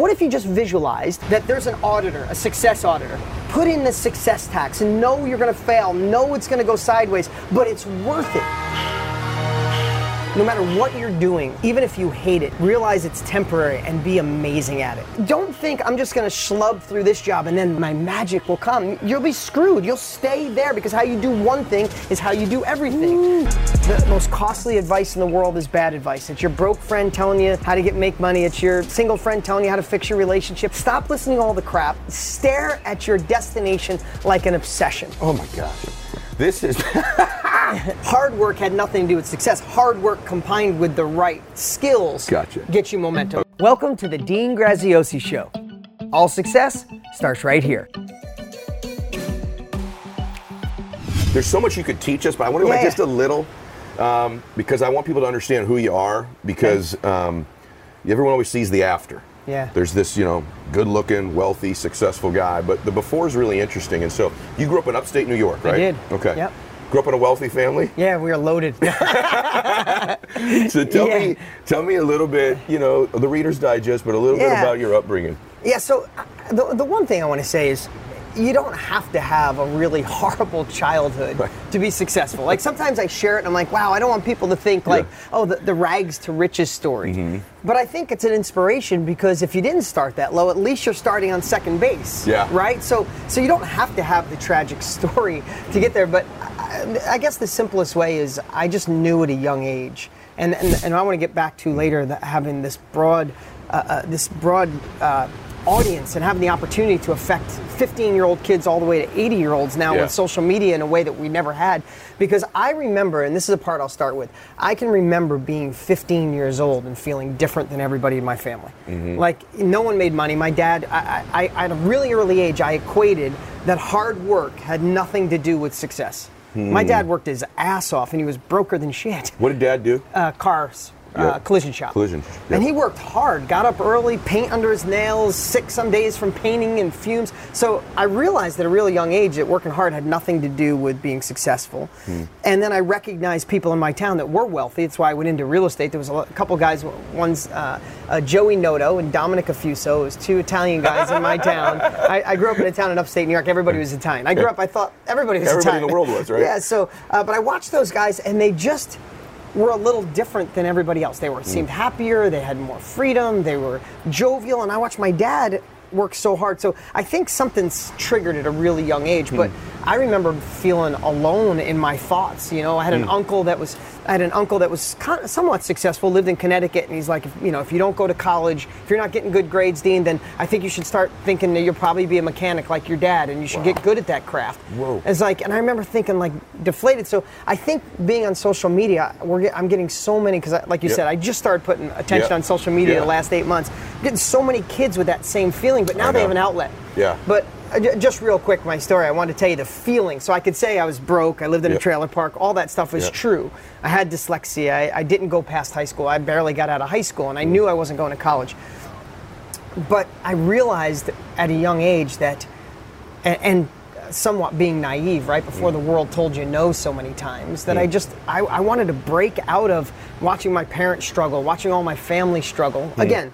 what if you just visualized that there's an auditor, a success auditor? Put in the success tax and know you're going to fail, know it's going to go sideways, but it's worth it. No matter what you're doing, even if you hate it, realize it's temporary and be amazing at it. Don't think I'm just gonna schlub through this job and then my magic will come. You'll be screwed. You'll stay there because how you do one thing is how you do everything. The most costly advice in the world is bad advice. It's your broke friend telling you how to get make money. It's your single friend telling you how to fix your relationship. Stop listening to all the crap. Stare at your destination like an obsession. Oh my gosh. This is Hard work had nothing to do with success. Hard work combined with the right skills Gotcha. gets you momentum. Welcome to the Dean Graziosi Show. All success starts right here. there's so much you could teach us, but I want to go back Yeah. just a little um, because I want people to understand who you are because um, everyone always sees the after. Yeah. There's this, you know, good-looking, wealthy, successful guy, but the before is really interesting. And so, you grew up in upstate New York, right? did. Okay. Yep. Grew up in a wealthy family. Yeah, we are loaded. So tell Yeah. me, tell me a little bit, you know, the Reader's Digest, but a little bit about your upbringing. yeah, so uh, the, the one thing I want to say is you don't have to have a really horrible childhood Right. to be successful. Like sometimes I share it and I'm like, wow, I don't want people to think like, Yeah. oh, the, the rags to riches story. Mm-hmm. But I think it's an inspiration because if you didn't start that low, at least you're starting on second base. Yeah. Right? So so you don't have to have the tragic story to get there. But I, guess the simplest way is I just knew at a young age. And, and, and I want to get back to later that having this broad, uh, uh, this broad uh, audience and having the opportunity to affect 15 year old kids all the way to 80 year olds now Yeah. with social media in a way that we never had. Because I remember, and this is a part I'll start with, I can remember being 15 years old and feeling different than everybody in my family. Like, no one made money. My dad, I, I, I, at a really early age, I equated that hard work had nothing to do with success. My dad worked his ass off and he was broker than shit. What did Dad do? Uh, cars. Uh, collision shop. Collision, And he worked hard, got up early, paint under his nails, sick some days from painting and fumes. So I realized at a really young age that working hard had nothing to do with being successful. Hmm. And then I recognized people in my town that were wealthy. That's why I went into real estate. There was a couple guys, one's uh, uh, Joey Noto and Dominic Affuso. It was two Italian guys in my town. I, I grew up in a town in upstate New York. Everybody was Italian. I grew up, I thought everybody was Italian. Everybody in the world was, right? Yeah, so, uh, but I watched those guys and they just were a little different than everybody else. They were mm. seemed happier, they had more freedom, they were jovial, and I watched my dad work so hard. So I think something's triggered at a really young age. But hmm. I remember feeling alone in my thoughts. You know, I had an hmm. uncle that was I had an uncle that was somewhat successful, lived in Connecticut, and he's like, if, you know, if you don't go to college, if you're not getting good grades, Dean, then I think you should start thinking that you'll probably be a mechanic like your dad, and you should get good at that craft. Whoa. It's like, and I remember thinking like deflated. So I think being on social media, we're I'm getting so many because, like you Yep. said, I just started putting attention Yep. on social media Yeah. the last eight months. getting so many kids with that same feeling, but now they have an outlet. Yeah. But Uh, just real quick, my story. I wanted to tell you the feeling. So I could say I was broke. I lived in Yep. a trailer park. All that stuff was Yep. true. I had dyslexia. I, I didn't go past high school. I barely got out of high school, and I knew I wasn't going to college. But I realized at a young age that, and, and somewhat being naive, right before mm. the world told you no so many times, that I mm. just I, I wanted to break out of watching my parents struggle, watching all my family struggle. Mm. Again,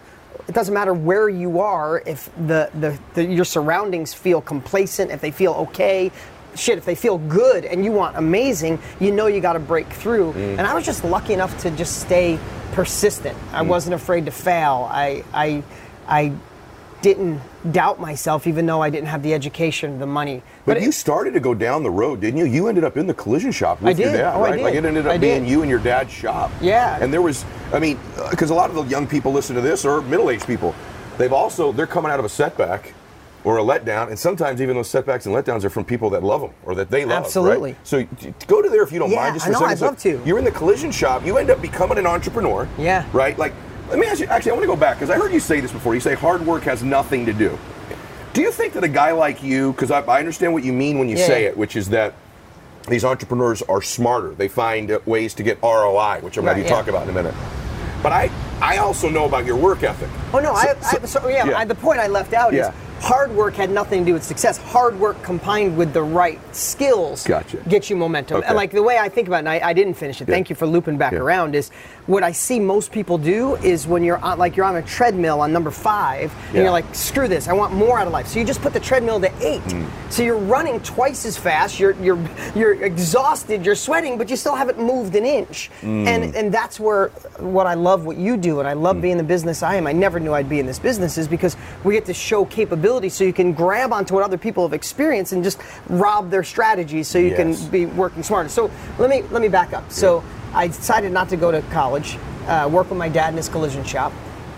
it doesn't matter where you are if the, the, the your surroundings feel complacent, if they feel okay. Shit, if they feel good and you want amazing, you know you got to break through. Mm. And I was just lucky enough to just stay persistent. I mm. wasn't afraid to fail. I, I, I didn't doubt myself, even though I didn't have the education, the money. But, it- you started to go down the road, didn't you? You ended up in the collision shop with I your did. dad, Oh, I right? Like it ended up I being did. you and your dad's shop. Yeah. And there was, I mean, uh, because a lot of the young people listen to this or middle-aged people, they've also they're coming out of a setback or a letdown, and sometimes even those setbacks and letdowns are from people that love them or that they love. right? Absolutely. So go to there if you don't Yeah, mind, just I know, I'd love to. You're in the collision shop. You end up becoming an entrepreneur. Yeah. Right. Like, let me ask you. Actually, I want to go back because I heard you say this before. You say hard work has nothing to do. Do you think that a guy like you, because I, I understand what you mean when you Yeah. say it, which is that these entrepreneurs are smarter. They find ways to get ROI, which I'm going to yeah. talk about in a minute. But I, I also know about your work ethic. Oh no, I, So- I so, yeah, yeah. I, the point I left out Yeah. is hard work had nothing to do with success. Hard work combined with the right skills Gotcha. gets you momentum. Okay. And like the way I think about it, and I, I didn't finish it. Yeah. Thank you for looping back Yeah. around. Is what I see most people do is when you're on, like you're on a treadmill on number five, and you're like, screw this, I want more out of life. So you just put the treadmill to eight. Mm. So you're running twice as fast. You're you're you're exhausted. You're sweating, but you still haven't moved an inch. Mm. And and that's where what I love what you do, and I Mm. love being the business I am. I never knew I'd be in this business is because we get to show capability, so you can grab onto what other people have experienced and just rob their strategies, so you Yes. can be working smarter. So let me let me back up. So I decided not to go to college, uh, work with my dad in his collision shop.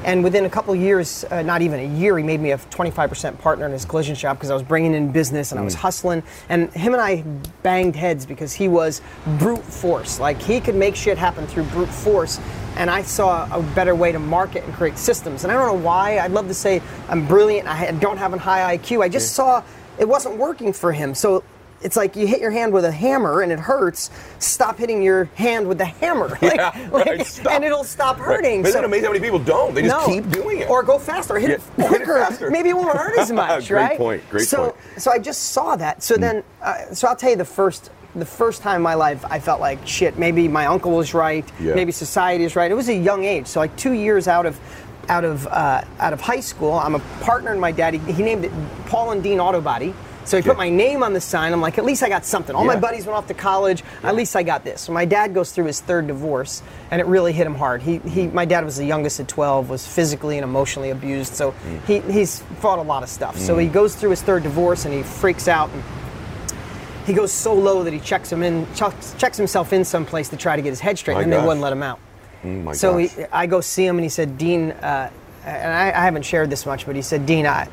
And within a couple years, uh, not even a year, he made me a 25% partner in his collision shop because I was bringing in business and I was hustling. And him and I banged heads because he was brute force. Like he could make shit happen through brute force. And I saw a better way to market and create systems. And I don't know why. I'd love to say I'm brilliant. I don't have a high IQ. I just saw it wasn't working for him. So it's like you hit your hand with a hammer and it hurts. Stop hitting your hand with the hammer, like, Yeah, like- right, and it'll stop Right. hurting. Isn't So- it amazing how many people don't? They just no. keep doing it. Or go faster, hit it Yeah, hit it quicker. faster. Maybe it won't hurt as much, Great right? point, great so, point. So I just saw that. So then, uh, so I'll tell you the first, the first time in my life I felt like shit. Maybe my uncle was right. Yeah. Maybe society is right. It was a young age. So like two years out of, out of, uh, out of high school, I'm a partner in my daddy. He, he named it Paul and Dean Auto Body. So he Yeah. put my name on the sign. I'm like, at least I got something. All my buddies went off to college. At least I got this. So my dad goes through his third divorce, and it really hit him hard. He, he my dad was the youngest at 12, was physically and emotionally abused. So mm. he, he's fought a lot of stuff. So he mm. goes through his third divorce, and he freaks out. And he goes so low that he checks him in, checks, checks himself in someplace to try to get his head straight, My and they wouldn't let him out. Mm, my so gosh. he, I go see him, and he said, Dean, uh, and I, I haven't shared this much, but he said, Dean, I,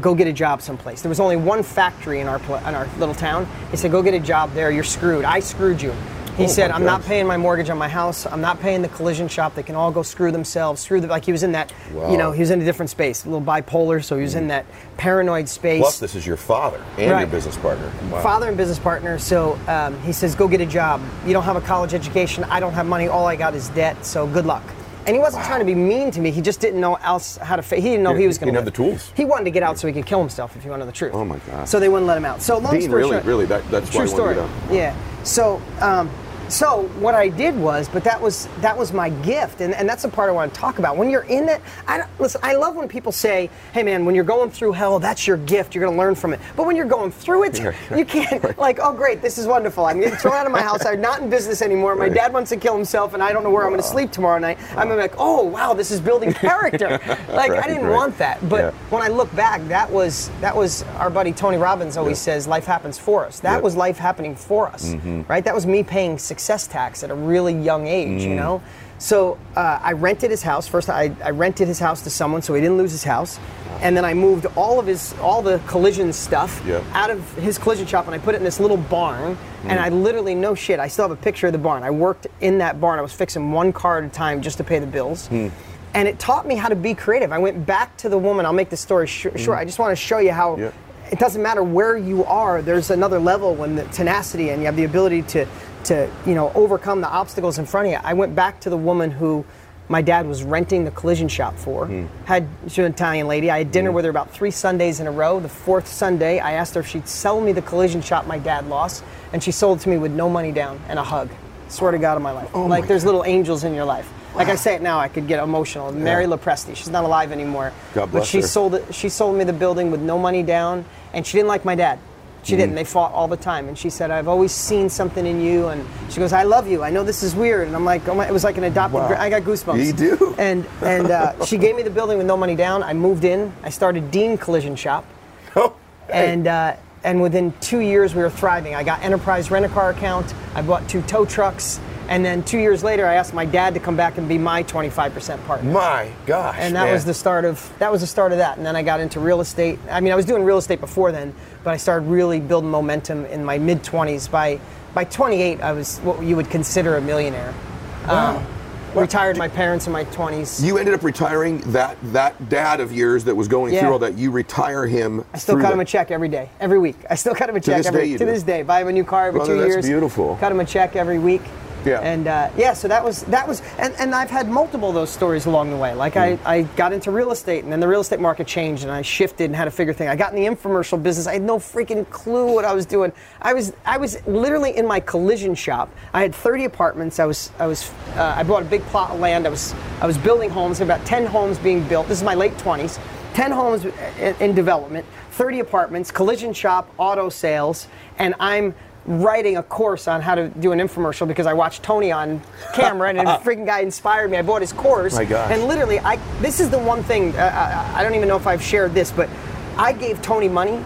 go get a job someplace. There was only one factory in our in our little town. He said, "Go get a job there. You're screwed. I screwed you." He Oh, said, "I'm not paying my mortgage on my house. I'm not paying the collision shop. They can all go screw themselves. Screw the like." He was in that, Wow. Mm. you know, he was in a different space, a little bipolar. So he was in that paranoid space. Plus, this is your father and Right. your business partner. Wow. Father and business partner. So um, he says, "Go get a job. You don't have a college education. I don't have money. All I got is debt. So good luck." And he wasn't trying to be mean to me. He just didn't know else how to. Fa- he didn't know Yeah, he was going to have the tools. He wanted to get out so he could kill himself. If you want to know the truth. Oh, my God. So they wouldn't let him out. So long Dean, story really, short, really, that, that's why true I story. to get out. Yeah. So, um, so what I did was, but that was that was my gift, and, and that's the part I want to talk about. When you're in it, I listen. I love when people say, "Hey, man, when you're going through hell, that's your gift. You're going to learn from it." But when you're going through it, Yeah. you can't like, "Oh, great, this is wonderful. I'm getting thrown out of my house. I'm not in business anymore. My Right. dad wants to kill himself, and I don't know where I'm going to sleep tomorrow night." I'm like, "Oh, wow, this is building character." like Right, I didn't want that, but Yeah. when I look back, that was that was our buddy Tony Robbins always Yeah. says life happens for us. That. Mm-hmm. was life happening for us, right? That was me paying success tax at a really young age, Mm. you know. So uh, I rented his house first. I, I rented his house to someone so he didn't lose his house, and then I moved all of his all the collision stuff Yeah. out of his collision shop and I put it in this little barn. And Mm. I literally no shit. I still have a picture of the barn. I worked in that barn. I was fixing one car at a time just to pay the bills. Hmm. And it taught me how to be creative. I went back to the woman. I'll make the story sh- short. I just want to show you how. Yeah. it doesn't matter where you are. There's another level when the tenacity and you have the ability to, to you know, overcome the obstacles in front of you. I went back to the woman who my dad was renting the collision shop for. Hmm. Had she was an Italian lady. I had dinner with her about three Sundays in a row. The fourth Sunday, I asked her if she'd sell me the collision shop my dad lost, and she sold it to me with no money down and a hug. Swear to God on my life. Oh like my there's little angels in your life. Like I say it now, I could get emotional. Mary LaPresti, she's not alive anymore. God but she her. sold it. She sold me the building with no money down, and she didn't like my dad. She Mm-hmm. didn't. They fought all the time, and she said, "I've always seen something in you." And she goes, "I love you. I know this is weird." And I'm like, "Oh my!" It was like an adopted. Wow. gra- I got goosebumps. You do. And and uh, she gave me the building with no money down. I moved in. I started Dean Collision Shop, Oh, hey. and uh, and within two years we were thriving. I got enterprise rent a car account. I bought two tow trucks, and then two years later, I asked my dad to come back and be my 25% partner my gosh. and that man. was the start of that was the start of that and then i got into real estate i mean i was doing real estate before then but i started really building momentum in my mid 20s by by 28 i was what you would consider a millionaire um, retired my parents in my 20s You ended up retiring that that dad of yours that was going Yeah. through all that. You retire him. I still cut the- him a check every day, every week. I still cut him a check this every to do? this day. Buy him a new car every Brother, two that's years. beautiful. Cut him a check every week, Yeah. And uh, yeah, so that was that was, and, and I've had multiple of those stories along the way. Like I, I got into real estate, and then the real estate market changed, and I shifted and had to figure things. I got in the infomercial business. I had no freaking clue what I was doing. I was I was literally in my collision shop. I had 30 apartments. I was I was uh, I bought a big plot of land. I was I was building homes. About 10 homes being built. This is my late 20s. 10 homes in, in development, 30 apartments, collision shop, auto sales, and I'm writing a course on how to do an infomercial because I watched Tony on camera and a freaking guy inspired me. I bought his course. My gosh. And literally, I this is the one thing, uh, I, I don't even know if I've shared this, but I gave Tony money.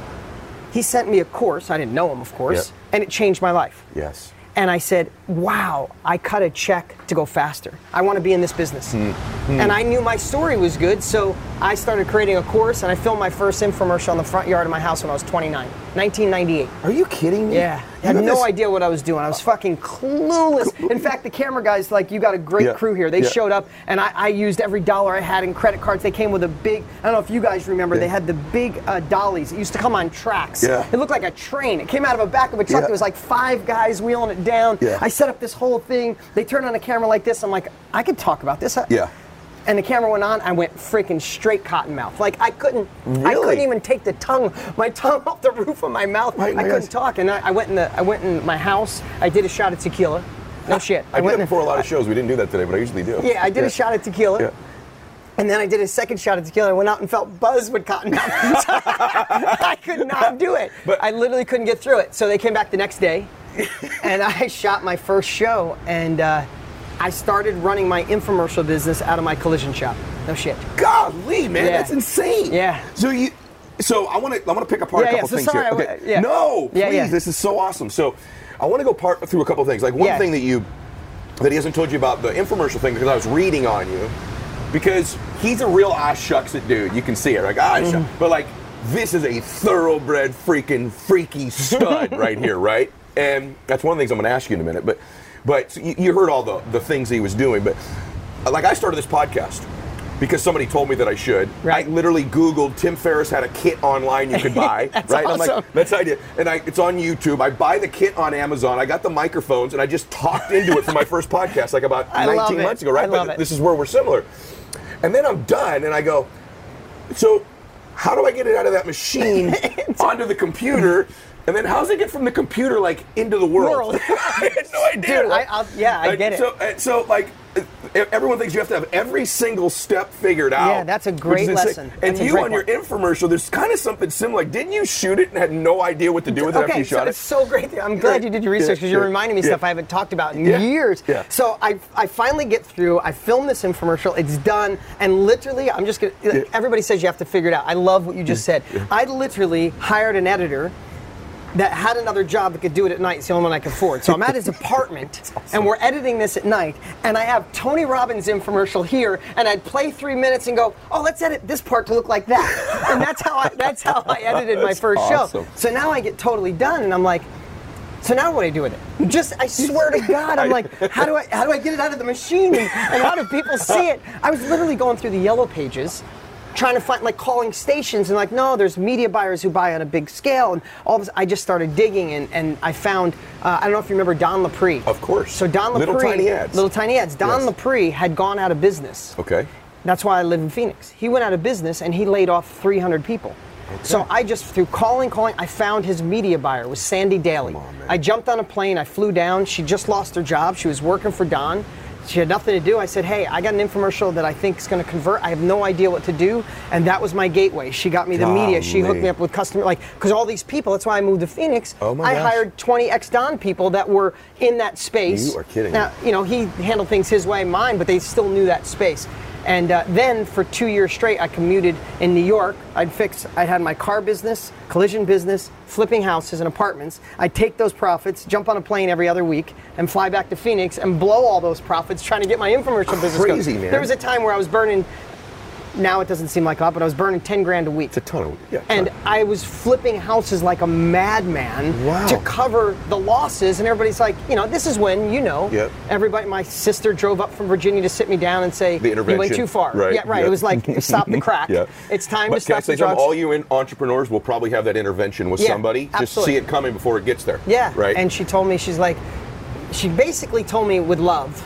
He sent me a course. I didn't know him, of course, Yep. and it changed my life. Yes. And I said, wow, I cut a check to go faster. I want to be in this business. Hmm. And I knew my story was good, so I started creating a course and I filmed my first infomercial in the front yard of my house when I was 29, 1998. Are you kidding me? Yeah, You had no idea what I was doing. I was fucking clueless. In fact, the camera guys, like, you got a great Yeah, crew here. They yeah. showed up, and I, I used every dollar I had in credit cards. They came with a big, I don't know if you guys remember, Yeah. they had the big uh, dollies. It used to come on tracks. Yeah. It looked like a train. It came out of a back of a truck. There was like five guys wheeling it down. Yeah. I set up this whole thing. They turned on a camera like this. I'm like, I could talk about this. Yeah. And the camera went on. I went freaking straight cotton mouth. Like I couldn't. really? I couldn't even take the tongue, my tongue off the roof of my mouth. Right, I my couldn't talk. And I, I went in the. I went in my house. I did a shot of tequila. No shit. I, do went in- before a lot of shows. We didn't do that today, but I usually do. Yeah, I did a shot of tequila. Yeah. And then I did a second shot of tequila. I went out and felt buzzed with cotton mouth. I could not do it. But- I literally couldn't get through it. So they came back the next day, and I shot my first show. And uh, I started running my infomercial business out of my collision shop. No shit. Golly, man, Yeah. that's insane. Yeah. So you, so I want to, I want to pick apart Yeah, a yeah, couple so things sorry, here. I- Okay. yeah. No, please, Yeah, yeah. this is so awesome. So I want to go part through a couple things. Like one Yeah. thing that you, that he hasn't told you about the infomercial thing because I was reading on you, because he's a real ass shucks it dude. You can see it, like ah Mm-hmm. shucks. But like this is a thoroughbred freaking freaky stud right here, right? And that's one of the things I'm going to ask you in a minute. But, but you, you heard all the the things he was doing, but like I started this podcast because somebody told me that I should. Right. I literally Googled Tim Ferriss had a kit online you could buy. That's right? I'm like, that's the idea. And I, it's on YouTube. I buy the kit on Amazon. I got the microphones and I just talked into it for my first podcast like about I 19 months ago, right? I but this is where we're similar. And then I'm done and I go, so how do I get it out of that machine onto the computer? And then how's it get from the computer like into the world? World. I had no idea. Dude, I- I'll- yeah, I get it. So, and so like, everyone thinks you have to have every single step figured out. Yeah, that's a great lesson. And That's you on your infomercial, there's kind of something similar. Like, didn't you shoot it and had no idea what to do with it after you so it? it's it? so great. I'm glad you did your research because Yeah, you're reminding me yeah. stuff I haven't talked about in years. yeah. So I, I finally get through. I film this infomercial. It's done, and literally, I'm just gonna. Everybody says you have to figure it out. I love what you just said. I literally hired an editor. That had another job that could do it at night. It's the only one I could afford. So I'm at his apartment, and we're editing this at night. And I have Tony Robbins infomercial here, and I'd play three minutes and go, "Oh, let's edit this part to look like that." And that's how I, that's how I edited my first awesome. show. So now I get totally done, and I'm like, so now what do I do with it? Just I swear to God, I'm like, how do I how do I get it out of the machine and, and how do people see it? I was literally going through the yellow pages. Trying to find like calling stations and like no, there's media buyers who buy on a big scale and all this. I just started digging and, and I found uh, I don't know if you remember Don Lapre. Of course. So Don Lapre, Little tiny ads. little tiny ads. Don Yes. Had gone out of business. Okay. That's why I live in Phoenix. He went out of business and he laid off 300 people. Okay. So I just through calling, calling, I found his media buyer was Sandy Daly. On. I jumped on a plane, I flew down. She just lost her job. She was working for Don. She had nothing to do. I said, "Hey, I got an infomercial that I think is going to convert. I have no idea what to do." And that was my gateway. She got me the media. She hooked me up with customer like because all these people. That's why I moved to Phoenix. Oh my I gosh. hired 20 ex Don people that were in that space. You are kidding Now, you know, he handled things his way, mine, but they still knew that space. And uh, then for two years straight, I commuted in New York. I'd fix, I'd had my car business, collision business, flipping houses and apartments. I'd take those profits, jump on a plane every other week, and fly back to Phoenix and blow all those profits trying to get my infomercial business going. Crazy, man. There was a time where I was burning, now it doesn't seem like a lot, but I was burning 10 grand a week. It's a ton of yeah. And ton. I was flipping houses like a madman Wow. to cover the losses. And everybody's like, you know, this is when, you know, Yep. everybody, my sister drove up from Virginia to sit me down and say, the intervention. you went too far. Right. Yeah, right. Yep. It was like, stop the crack. Yeah. It's time but to stop the drugs. All you entrepreneurs will probably have that intervention with Yeah, somebody. Just see it coming before it gets there. Yeah. Right. And she told me, she's like, she basically told me with love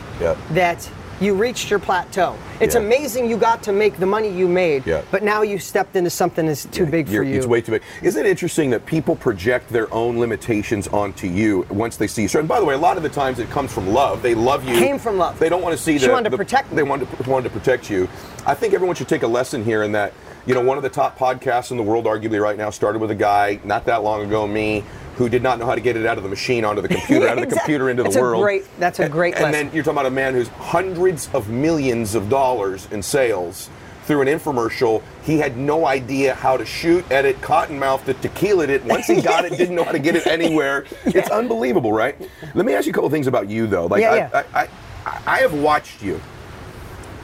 that you reached your plateau. It's Yeah. amazing you got to make the money you made, Yeah. but now you stepped into something that's too big for You're- It's way too big. Isn't it interesting that people project their own limitations onto you once they see you? And by the way, a lot of the times it comes from love. They love you. Came from love. They don't want to see She the, wanted to the- protect. They wanted to, wanted to protect you. I think everyone should take a lesson here in that. You know, one of the top podcasts in the world, arguably right now, started with a guy not that long ago, me, who did not know how to get it out of the machine onto the computer, out of the Exactly. computer into That's the a world. great- that's a great And, lesson. then you're talking about a man who's hundreds of millions of dollars in sales through an infomercial. He had no idea how to shoot, edit, cottonmouth it, tequila it. Once he got it, didn't know how to get it anywhere. It's unbelievable, right? Let me ask you a couple things about you, though. Like, Yeah, I, yeah. I, I, I have watched you.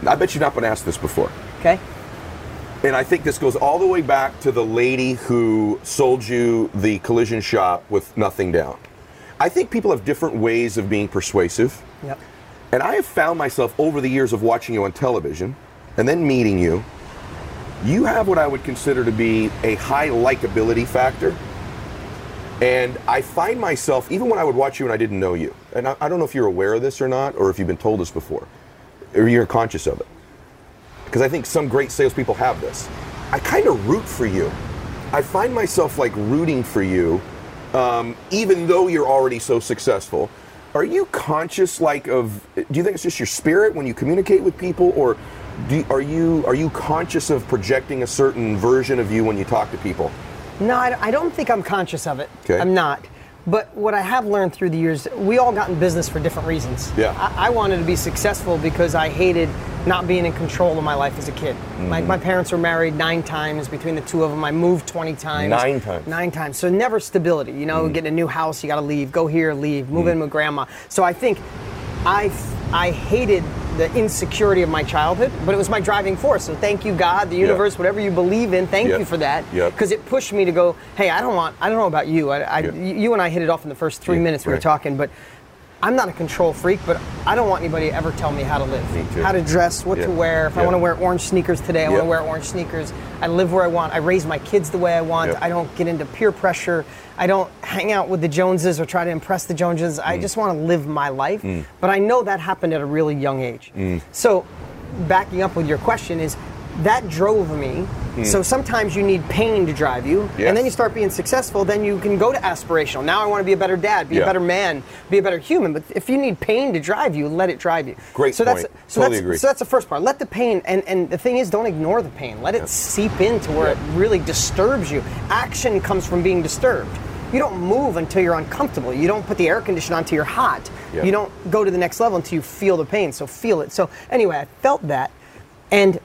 I bet you've not been asked this before. okay? And I think this goes all the way back to the lady who sold you the collision shop with nothing down. I think people have different ways of being persuasive. Yep. And I have found myself over the years of watching you on television and then meeting you, you have what I would consider to be a high likability factor. And I find myself, even when I would watch you and I didn't know you, and I, I don't know if you're aware of this or not, or if you've been told this before, or you're conscious of it. Because I think some great salespeople have this. I kind of root for you. I find myself like rooting for you, um, even though you're already so successful. Are you conscious, like, of? Do you think it's just your spirit when you communicate with people, or you, are you are you conscious of projecting a certain version of you when you talk to people? No, I, I don't think I'm conscious of it. Okay. I'm not. But what I have learned through the years, we all got in business for different reasons. Yeah. I, I wanted to be successful because I hated not being in control of my life as a kid. My, Mm-hmm. my parents were married nine times between the two of them. I moved 20 times. Nine times. Nine times. So never stability. You know, get a new house, you got to leave, go here, leave, move in with grandma. So I think I, I hated the insecurity of my childhood, but it was my driving force. So thank you, God, the universe, whatever you believe in. Thank Yeah. you for that. Yeah. Because it pushed me to go, hey, I don't want, I don't know about you. I, I, Yeah. You and I hit it off in the first three Yeah, minutes we were talking, but I'm not a control freak, but I don't want anybody to ever tell me how to live, how to dress, what Yeah. to wear. If I want to wear orange sneakers today, I want to wear orange sneakers. I live where I want. I raise my kids the way I want. Yeah. I don't get into peer pressure. I don't hang out with the Joneses or try to impress the Joneses. Mm. I just want to live my life. But I know that happened at a really young age. Mm. So, backing up with your question is that drove me. Hmm. So sometimes you need pain to drive you. Yes. and then you start being successful. Then you can go to aspirational. Now I want to be a better dad, be Yeah. a better man, be a better human. But if you need pain to drive you, let it drive you. Great so point. That's, so Totally that's, agree. So that's the first part. Let the pain, and, and the thing is, don't ignore the pain. Let it seep into where it really disturbs you. Action comes from being disturbed. You don't move until you're uncomfortable. You don't put the air conditioner on until you're hot. Yeah. You don't go to the next level until you feel the pain. So feel it. So anyway, I felt that, and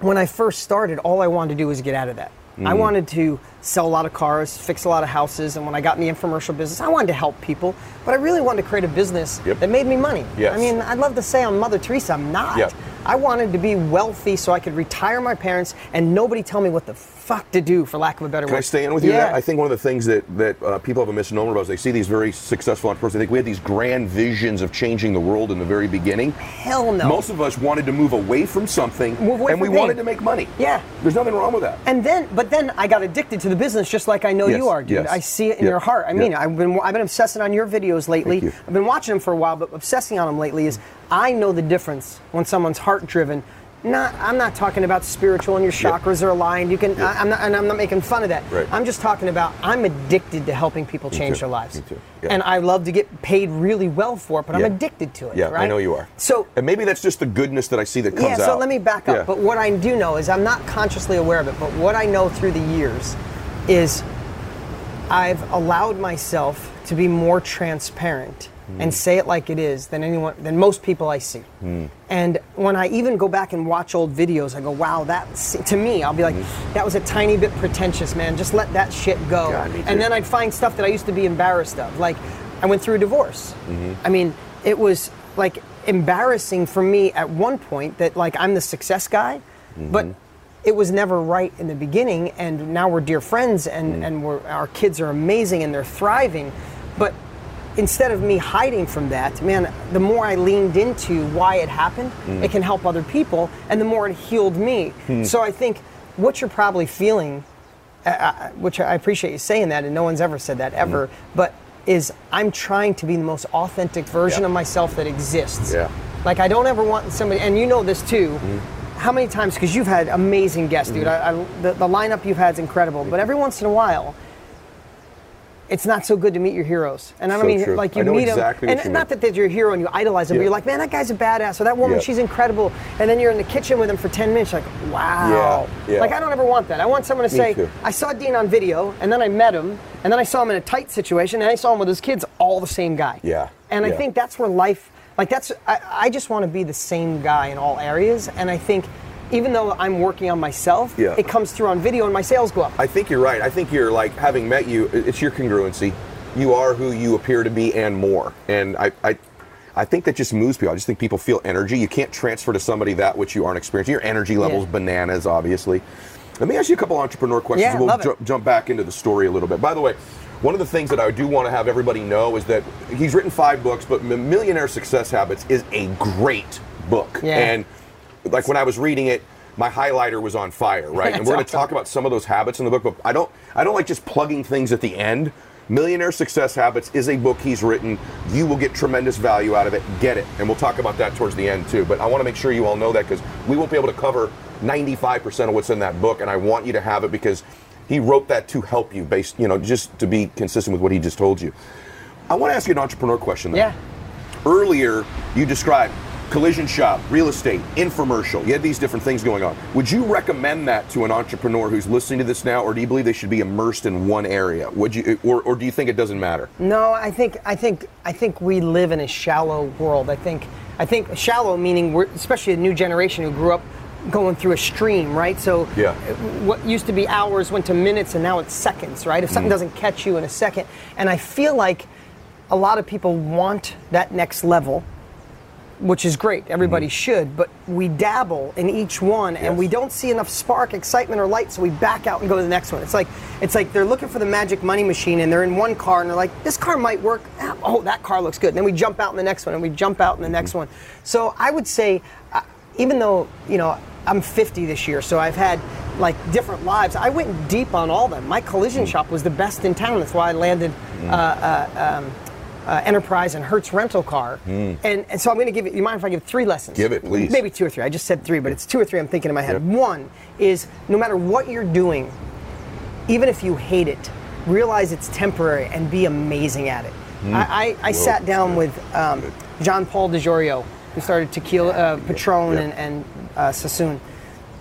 when I first started, all I wanted to do was get out of that. I Mm. wanted to sell a lot of cars, fix a lot of houses, and when I got in the infomercial business, I wanted to help people, but I really wanted to create a business Yep. that made me money. Yes. I mean, I'd love to say I'm Mother Teresa, I'm not. Yep. I wanted to be wealthy so I could retire my parents and nobody tell me what the fuck to do, for lack of a better way. Can word. I stay in with you? Yeah. I think one of the things that that uh, people have a misnomer about is they see these very successful entrepreneurs. They think we had these grand visions of changing the world in the very beginning. Hell no. Most of us wanted to move away from something, Move away and we from pain. wanted to make money. Yeah. there's nothing wrong with that. And then, but then I got addicted to the business, just like I know Yes, you are, dude. yes. I see it in Yeah, your heart. I mean, yeah. I've been I've been obsessing on your videos lately. You. I've been watching them for a while, but obsessing on them lately is I know the difference when someone's heart driven. Not, I'm not talking about spiritual and your Yeah. chakras are aligned. You can, Yeah. I, am not, and I'm not making fun of that. Right. I'm just talking about I'm addicted to helping people change their lives. Me too. Yeah. And I love to get paid really well for it, but I'm addicted to it. Yeah, right? I know you are. So and maybe that's just the goodness that I see that comes yeah, out. so let me back up. Yeah. But what I do know is I'm not consciously aware of it, but what I know through the years is I've allowed myself to be more transparent Hmm. and say it like it is than anyone than most people I see. Hmm. And when I even go back and watch old videos, I go, "Wow, that to me, I'll be like, that was a tiny bit pretentious, man. Just let that shit go." God, and then I'd find stuff that I used to be embarrassed of. Like I went through a divorce. Mm-hmm. I mean, it was like embarrassing for me at one point that like I'm the success guy, Mm-hmm. but it was never right in the beginning and now we're dear friends Mm. and, and we're, our kids are amazing and they're thriving. But instead of me hiding from that, man, the more I leaned into why it happened, Mm. it can help other people and the more it healed me. Hmm. So I think what you're probably feeling uh, uh, which I appreciate you saying that, and no one's ever said that ever. Mm. But is I'm trying to be the most authentic version Yeah. of myself that exists. Yeah. Like I don't ever want somebody, and you know this too. Mm-hmm. How many times? Because you've had amazing guests, dude. I, I, the, the lineup you've had is incredible. But every once in a while, it's not so good to meet your heroes. And I don't So mean true. like you meet exactly them, and you not mean. that they're your hero and you idolize them, but you're like, man, that guy's a badass, or that woman, Yeah. she's incredible. And then you're in the kitchen with them for 10 minutes, like, wow. Yeah, yeah. Like I don't ever want that. I want someone to Me say, too. I saw Dean on video, and then I met him, and then I saw him in a tight situation, and I saw him with his kids, all the same guy. Yeah, And I think that's where life, like that's, I, I just want to be the same guy in all areas. And I think even though I'm working on myself, Yeah. it comes through on video and my sales go up. I think you're right. I think you're like having met you. It's your congruency. You are who you appear to be and more. And I, I, I think that just moves people. I just think people feel energy. You can't transfer to somebody that which you aren't experiencing. Your energy levels Yeah. bananas, obviously. Let me ask you a couple entrepreneur questions. Yeah, we'll love it. ju- jump back into the story a little bit. By the way, one of the things that I do want to have everybody know is that he's written five books, but Millionaire Success Habits is a great book. Yeah. And like when I was reading it, my highlighter was on fire, right? and we're going to awesome. talk about some of those habits in the book, but I don't I don't like just plugging things at the end. Millionaire Success Habits is a book he's written. You will get tremendous value out of it. Get it. And we'll talk about that towards the end too. But I want to make sure you all know that because we won't be able to cover 95% of what's in that book and I want you to have it because he wrote that to help you based, you know, just to be consistent with what he just told you. I want to ask you an entrepreneur question though Yeah. earlier you described collision shop, real estate, infomercial. You had these different things going on. Would you recommend that to an entrepreneur who's listening to this now, or do you believe they should be immersed in one area? Would you, or, or do you think it doesn't matter? No, I think I think I think we live in a shallow world. I think I think shallow meaning we're especially a new generation who grew up going through a stream, right? So Yeah. what used to be hours went to minutes and now it's seconds, right? If Mm. something doesn't catch you in a second. And I feel like a lot of people want that next level which is great. Everybody should, but we dabble in each one, and Mm-hmm. We don't see enough spark, excitement, or light, so we back out and go to the next one. It's like it's like they're looking for the magic money machine, and they're in one car, and they're like, "This car might work." Ah, Oh, that car looks good. And then we jump out in the next one, and we jump out in the next Mm-hmm. one. So I would say, uh, even though you know I'm 50 this year, so I've had like different lives. I went deep on all of them. My collision Mm. shop was the best in town. That's why I landed. Uh, uh, um, uh, Enterprise and Hertz rental car, and, and so I'm going to give you. You mind if I give three lessons? Give it, please. Maybe two or three. I just said three, but it's two or three I'm thinking in my head. Yep. One is no matter what you're doing, even if you hate it, realize it's temporary and be amazing at it. Hmm. I, I, I sat down with um, John Paul DeJoria, who started Tequila, uh, Patron, and, and uh, Sassoon,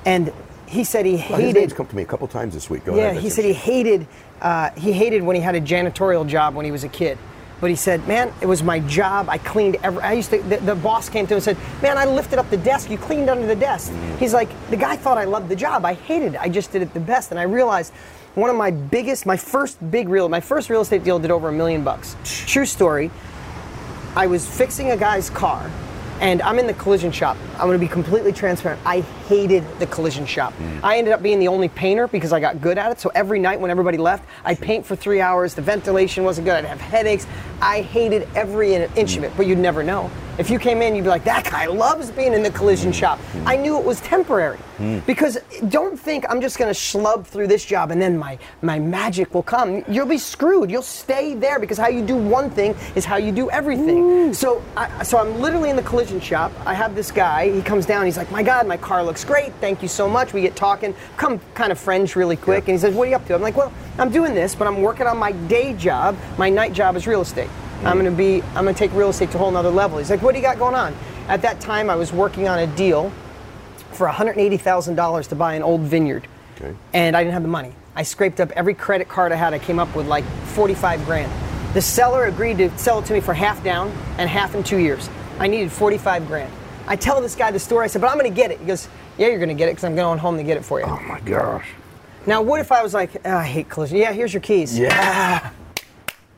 and he said he Well, his hated. name's come to me a couple times this week. Go Yeah, ahead. he said he hated uh, he hated when he had a janitorial job when he was a kid. But he said, "Man, it was my job. I cleaned every. I used to. The, the boss came to him and said, "Man, I lifted up the desk. You cleaned under the desk." Mm. He's like, "The guy thought I loved the job. I hated it. I just did it the best." And I realized one of my biggest, my first big real, my first real estate deal did over a million bucks. True story. I was fixing a guy's car, and I'm in the collision shop. I'm going to be completely transparent. I hated the collision shop. Mm. I ended up being the only painter because I got good at it. So every night when everybody left, I'd paint for three hours. The ventilation wasn't good. I'd have headaches. I hated every in- inch of it, but you'd never know. If you came in, you'd be like, that guy loves being in the collision shop. I knew it was temporary hmm. because don't think I'm just going to schlub through this job and then my, my magic will come. You'll be screwed. You'll stay there because how you do one thing is how you do everything. So, I, so I'm literally in the collision shop. I have this guy. He comes down. He's like, my God, my car looks great. Thank you so much. We get talking, come kind of friends really quick. And he says, what are you up to? I'm like, well, I'm doing this, but I'm working on my day job. My night job is real estate. I'm going to be, I'm going to take real estate to a whole nother level. He's like, what do you got going on? At that time, I was working on a deal for $180,000 to buy an old vineyard. Okay. And I didn't have the money. I scraped up every credit card I had. I came up with like 45 grand. The seller agreed to sell it to me for half down and half in two years. I needed 45 grand. I tell this guy the story. I said, but I'm going to get it. He goes, yeah, you're going to get it because I'm going home to get it for you. Oh my gosh. Now, what if I was like, oh, I hate collision. Yeah, here's your keys. Yeah.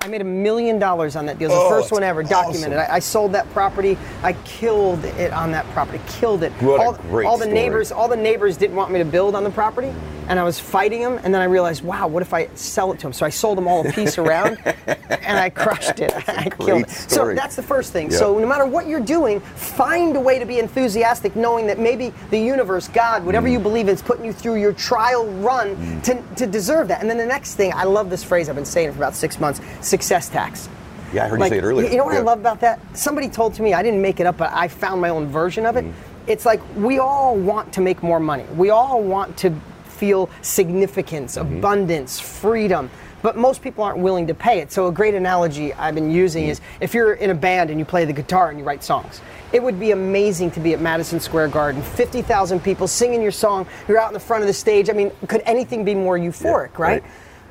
I made a million dollars on that deal. It was Oh, the first one ever, documented. awesome. I, I sold that property. I killed it on that property. Killed it. What a all, great all the story. neighbors, all the neighbors didn't want me to build on the property, and I was fighting him, and then I realized, wow, what if I sell it to him? So I sold them all a piece around, and I crushed it. I killed it. So that's the first thing. Yeah. So no matter what you're doing, find a way to be enthusiastic, knowing that maybe the universe, God, whatever Mm. you believe in, is putting you through your trial run to, to deserve that. And then the next thing, I love this phrase. I've been saying it for about six months: success tax. Yeah, I heard you say it earlier. You know what I love about that? Somebody told to me, I didn't make it up, but I found my own version of it. Mm. It's like we all want to make more money. We all want to feel significance, Mm-hmm. abundance, freedom. But most people aren't willing to pay it. So a great analogy I've been using Mm. is if you're in a band and you play the guitar and you write songs. It would be amazing to be at Madison Square Garden, 50,000 people singing your song. You're out in the front of the stage. I mean, could anything be more euphoric, Yeah, right? right.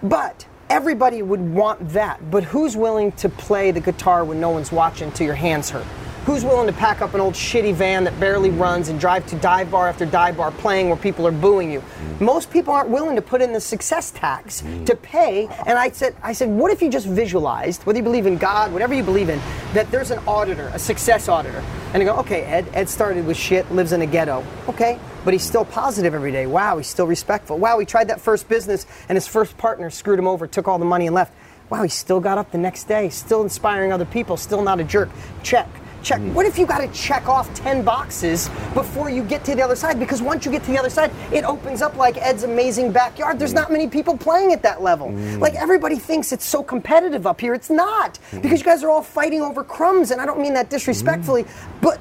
But everybody would want that. But who's willing to play the guitar when no one's watching till your hands hurt? Who's willing to pack up an old shitty van that barely runs and drive to dive bar after dive bar playing where people are booing you? Mm. Most people aren't willing to put in the success tax mm. to pay. And I said, I said, what if you just visualized, whether you believe in God, whatever you believe in, that there's an auditor, a success auditor. And you go, okay, Ed, Ed started with shit, lives in a ghetto. Okay, but he's still positive every day. Wow, he's still respectful. Wow, he tried that first business and his first partner screwed him over, took all the money and left. Wow, he still got up the next day, still inspiring other people, still not a jerk. Check. Check. Mm-hmm. What if you got to check off 10 boxes before you get to the other side? Because once you get to the other side, it opens up like Ed's amazing backyard. There's mm-hmm. not many people playing at that level. Mm. Like everybody thinks it's so competitive up here. It's not. Mm-hmm. Because you guys are all fighting over crumbs, and I don't mean that disrespectfully, but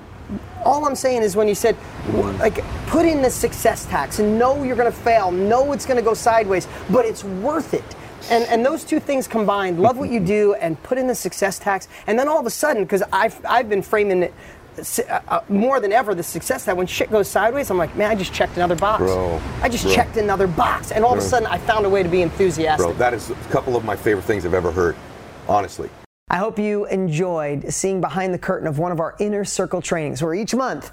all I'm saying is when you said, like, put in the success tax and know you're going to fail, know it's going to go sideways, but it's worth it. And, and those two things combined, love what you do and put in the success tax, and then all of a sudden, because I've, I've been framing it uh, uh, more than ever, the success that when shit goes sideways, I'm like, man, I just checked another box. Bro, I just bro. checked another box, and all of a sudden, I found a way to be enthusiastic. Bro, that is a couple of my favorite things I've ever heard. Honestly. I hope you enjoyed seeing behind the curtain of one of our inner circle trainings, where each month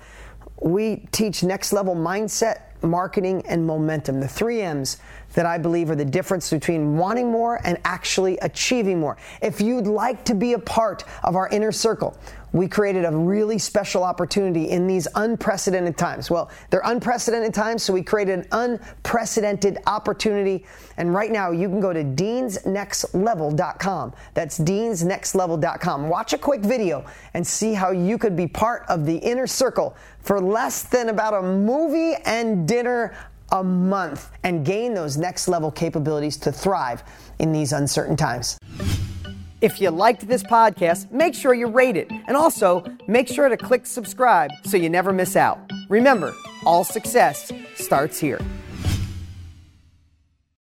we teach next level mindset, marketing, and momentum. The three M's that I believe are the difference between wanting more and actually achieving more. If you'd like to be a part of our inner circle, we created a really special opportunity in these unprecedented times. Well, they're unprecedented times, so we created an unprecedented opportunity. And right now, you can go to deansnextlevel.com. That's deansnextlevel.com. Watch a quick video and see how you could be part of the inner circle for less than about a movie and dinner a month and gain those next level capabilities to thrive in these uncertain times. If you liked this podcast, make sure you rate it. And also, make sure to click subscribe so you never miss out. Remember, all success starts here.